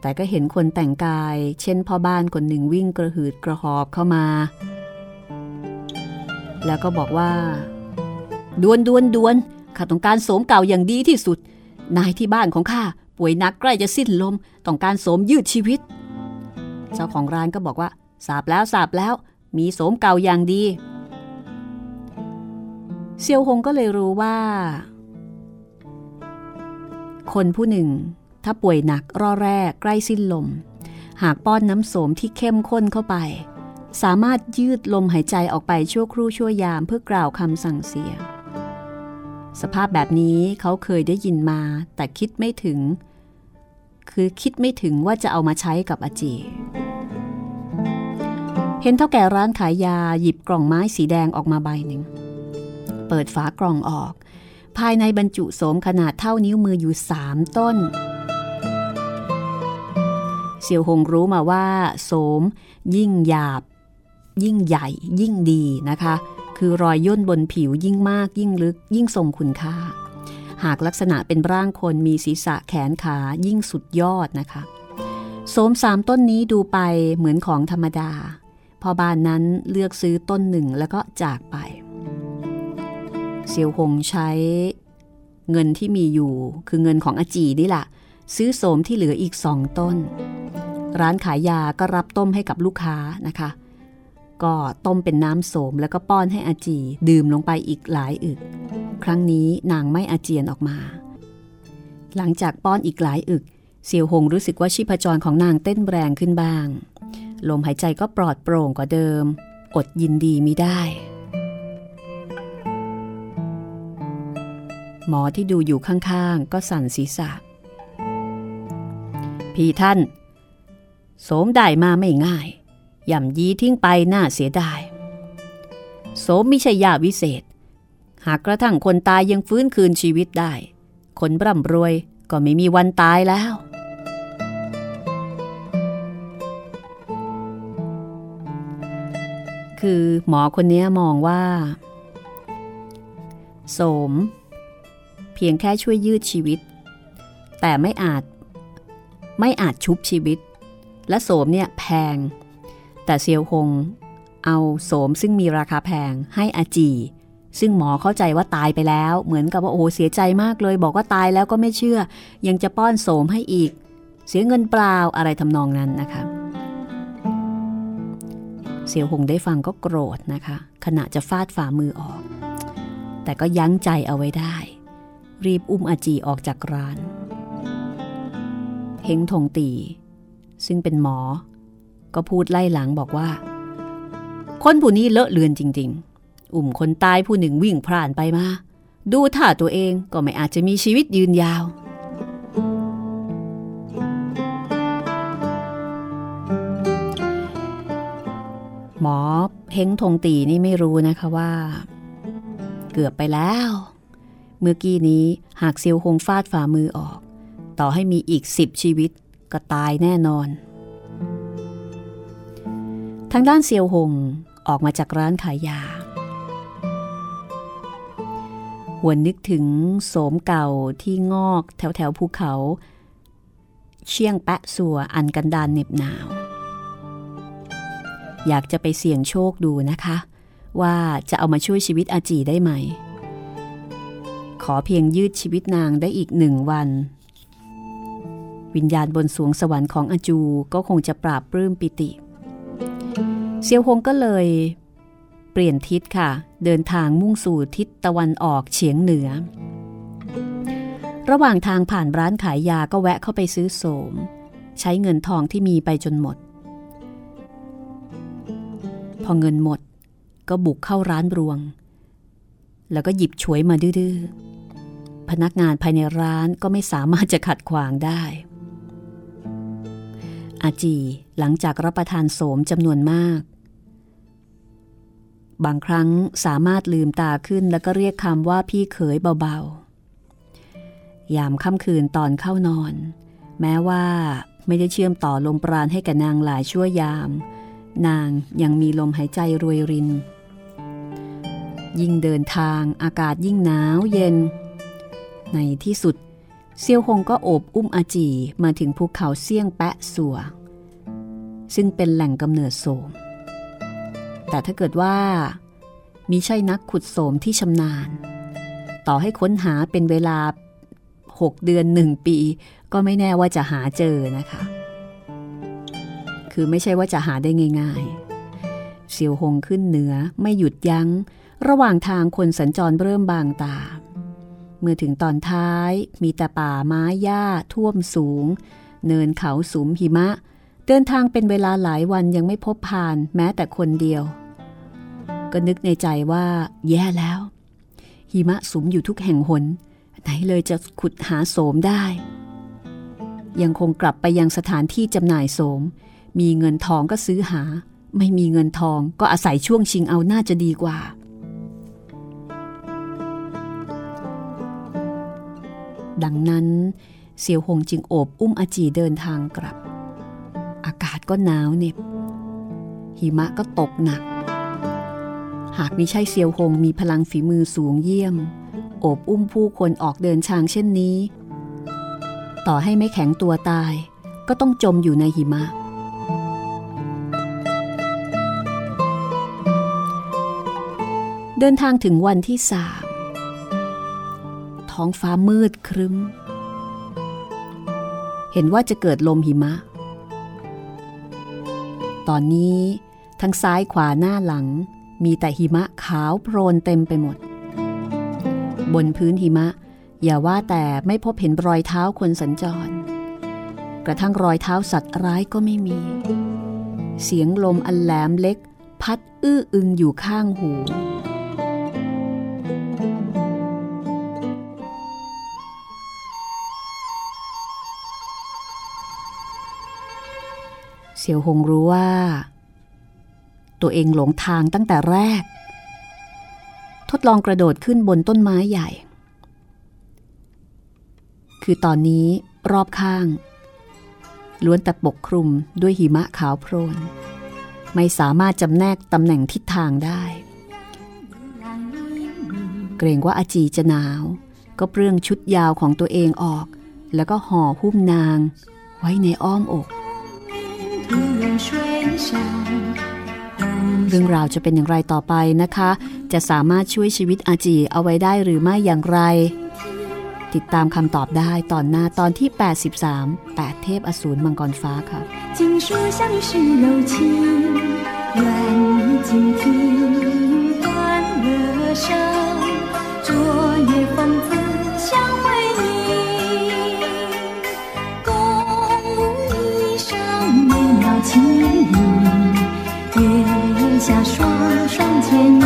แต่ก็เห็นคนแต่งกาย เช่นพ่อบ้านคนหนึ่งวิ่งกระหืดกระหอบเข้ามา แล้วก็บอกว่าดวนดวนดวนข้าต้องการโสมเก่าอย่างดีที่สุด นายที่บ้านของข้าป่วยหนักใกล้จะสิ้นลม ต้องการโสมยืดชีวิต เจ้าของร้านก็บอกว่าสาบแล้วสาบแล้ว มีโสมเก่าอย่างดี เซียวหงก็เลยรู้ว่า คนผู้หนึ่ง ถ้าป่วยหนักร่อแรกใกล้สิ้นลม หากป้อนน้ำโสมที่เข้มข้นเข้าไป สามารถยืดลมหายใจออกไปชั่วครู่ชั่วยามเพื่อกล่าวคำสั่งเสีย สภาพแบบนี้เขาเคยได้ยินมาแต่คิดไม่ถึง คือคิดไม่ถึงว่าจะเอามาใช้กับอาจีเห็นเท่าแก่ร้านขายยาหยิบกล่องไม้สีแดงออกมาใบหนึ่ง เปิดฝากล่องออก ภายในบรรจุโสมขนาดเท่านิ้วมืออยู่สามต้น เสี่ยวหงรู้มาว่า โสม ยิ่งหยาบ ยิ่งใหญ่ ยิ่งดีนะคะ คือรอยย่นบนผิวยิ่งมากยิ่งลึกยิ่งทรงคุณค่า หากลักษณะเป็นร่างคนมีศีรษะแขนขายิ่งสุดยอดนะคะ โสมสามต้นนี้ดูไปเหมือนของธรรมดา พอบ้านนั้นเลือกซื้อต้นหนึ่งแล้วก็จากไป เซียวหงใช้เงินที่มีอยู่คือเงินของอาจีนี่แหละซื้อโสมที่เหลืออีกสองต้น ร้านขายยาก็รับต้มให้กับลูกค้านะคะ ก็ต้มเป็นน้ำโสมแล้วก็ป้อนให้อาจีดื่มลงไปอีกหลายอึก ครั้งนี้นางไม่อาเจียนออกมา หลังจากป้อนอีกหลายอึก เสี่ยวหงรู้สึกว่าชีพจรของนางเต้นแรงขึ้นบ้าง ลมหายใจก็ปลอดโปร่งกว่าเดิม อดยินดีมิได้ หมอที่ดูอยู่ข้างๆ ก็สั่นศีรษะ พี่ท่าน โสมได้มาไม่ง่าย ย่ำยีทิ้งไปน่าเสียดาย โสมม่ใช่ยาวิเศษ หากกระทั่งคนตายยังฟื้นคืนชีวิตได้ คนร่ำรวยก็ไม่มีวันตายแล้ว คือหมอคนนี้มองว่า โสม เพียงแค่ช่วยยืดชีวิต แต่ไม่อาจ ไม่อาจชุบชีวิต และโสมเนี่ยแพง แต่เซียวหงเอาโสมซึ่งมีราคาแพงให้อาจี ซึ่งหมอเข้าใจว่าตายไปแล้ว เหมือนกับว่าโอ้เสียใจมากเลย บอกว่าตายแล้วก็ไม่เชื่อ ยังจะป้อนโสมให้อีก เสียเงินเปล่าอะไรทำนองนั้นนะคะเซียวหงได้ฟังก็โกรธนะคะ ขณะจะฟาดฝ่ามือออก แต่ก็ยั้งใจเอาไว้ได้ รีบอุ้มอาจีออกจากร้านเฮงทงตี ซึ่งเป็นหมอ ก็พูดไล่หลังบอกว่า คนผู้นี้เลอะเลือนจริง ๆ อุ่มคนตายผู้หนึ่งวิ่งพล่านไปมา ดูท่าตัวเองก็ไม่อาจจะมีชีวิตยืนยาว หมอเฮงทงตีนี่ไม่รู้นะคะว่า เกือบไปแล้ว เมื่อกี้นี้หากเซียวคงฟาดฝ่ามือออก ต่อให้มีอีกสิบชีวิตก็ตายแน่นอน ทางด้านเซียวหงออกมาจากร้านขายยา หวนนึกถึงโสมเก่าที่งอกแถวแถวภูเขา เชียงแปะสัวอันกันดานเหน็บหนาว อยากจะไปเสี่ยงโชคดูนะคะ ว่าจะเอามาช่วยชีวิตอาจีได้ไหม ขอเพียงยืดชีวิตนางได้อีกหนึ่งวันวิญญาณบนสวงสวรรค์ของอาจูก็คงจะปราบปลื้มปิติ เซียวฮงก็เลยเปลี่ยนทิศค่ะ เดินทางมุ่งสู่ทิศตะวันออกเฉียงเหนือ ระหว่างทางผ่านร้านขายยาก็แวะเข้าไปซื้อโสม ใช้เงินทองที่มีไปจนหมด พอเงินหมดก็บุกเข้าร้านรวง แล้วก็หยิบฉวยมาดื้อพนักงานภายในร้านก็ไม่สามารถจะขัดขวางได้ อาจีหลังจากรับประทานโสมจำนวนมาก บางครั้งสามารถลืมตาขึ้นแล้วก็เรียกคำว่าพี่เขยเบาๆ ยามค่ำคืนตอนเข้านอน แม้ว่าไม่ได้เชื่อมต่อลมปราณให้กับนางหลายชั่วยาม นางยังมีลมหายใจรวยริน ยิ่งเดินทางอากาศยิ่งหนาวเย็น ในที่สุดเซียวหงก็โอบอุ้มอาจีมาถึงภูเขาเซี่ยงแปะสัว ซึ่งเป็นแหล่งกำเนิดโสม แต่ถ้าเกิดว่ามิใช่นักขุดโสมที่ชำนาญ ต่อให้ค้นหาเป็นเวลา 6 เดือนหนึ่งปี ก็ไม่แน่ว่าจะหาเจอนะคะ คือไม่ใช่ว่าจะหาได้ง่ายๆเซียวหงขึ้นเหนือไม่หยุดยัง้ง ระหว่างทางคนสัญจรเริ่มบางตา เมื่อถึงตอนท้ายมีแต่ป่าไม้หญ้าท่วมสูง เนินเขาสูมหิมะ เดินทางเป็นเวลาหลายวันยังไม่พบผ่านแม้แต่คนเดียว ก็นึกในใจว่าแย่แล้ว หิมะสุมอยู่ทุกแห่งหน ไหนเลยจะขุดหาโสมได้ ยังคงกลับไปยังสถานที่จำหน่ายโสม มีเงินทองก็ซื้อหา ไม่มีเงินทองก็อาศัยช่วงชิงเอาน่าจะดีกว่าดังนั้น เสี่ยวหงจึงโอบอุ้มอาจีเดินทางกลับ อากาศก็หนาวเหน็บ หิมะก็ตกหนัก หากม่ใช่เซียวหงมีพลังฝีมือสูงเยี่ยม โอบอุ้มผู้คนออกเดินทางเช่นนี้ ต่อให้ไม่แข็งตัวตาย ก็ต้องจมอยู่ในหิมะ เดินทางถึงวันที่สามท้องฟ้ามืดครึ้ม เห็นว่าจะเกิดลมหิมะ ตอนนี้ทั้งซ้ายขวาหน้าหลัง มีแต่หิมะขาวโพรนเต็มไปหมด บนพื้นหิมะ อย่าว่าแต่ไม่พบเห็นรอยเท้าคนสัญจร กระทั่งรอยเท้าสัตว์ร้ายก็ไม่มี เสียงลมอันแหลมเล็ก พัดอื้ออึงอยู่ข้างหู เสี่ยวหงรู้ว่า ตัวเองหลงทางตั้งแต่แรก ทดลองกระโดดขึ้นบนต้นไม้ใหญ่ คือตอนนี้รอบข้าง ล้วนแต่ปกคลุมด้วยหิมะขาวโพลน ไม่สามารถจำแนกตำแหน่งทิศทางได้ เกรงว่าอาจีจะหนาว ก็เปลื้องชุดยาวของตัวเองออก แล้วก็ห่อหุ้มนางไว้ในอ้อมอก เรื่องราวจะเป็นอย่างไรต่อไปนะคะ จะสามารถช่วยชีวิตอาจีเอาไว้ได้หรือไม่อย่างไร ติดตามคำตอบได้ตอนหน้าตอนที่ 83 8 เทพอสูรมังกรฟ้าค่ะ昨夜风子相会 下双双牵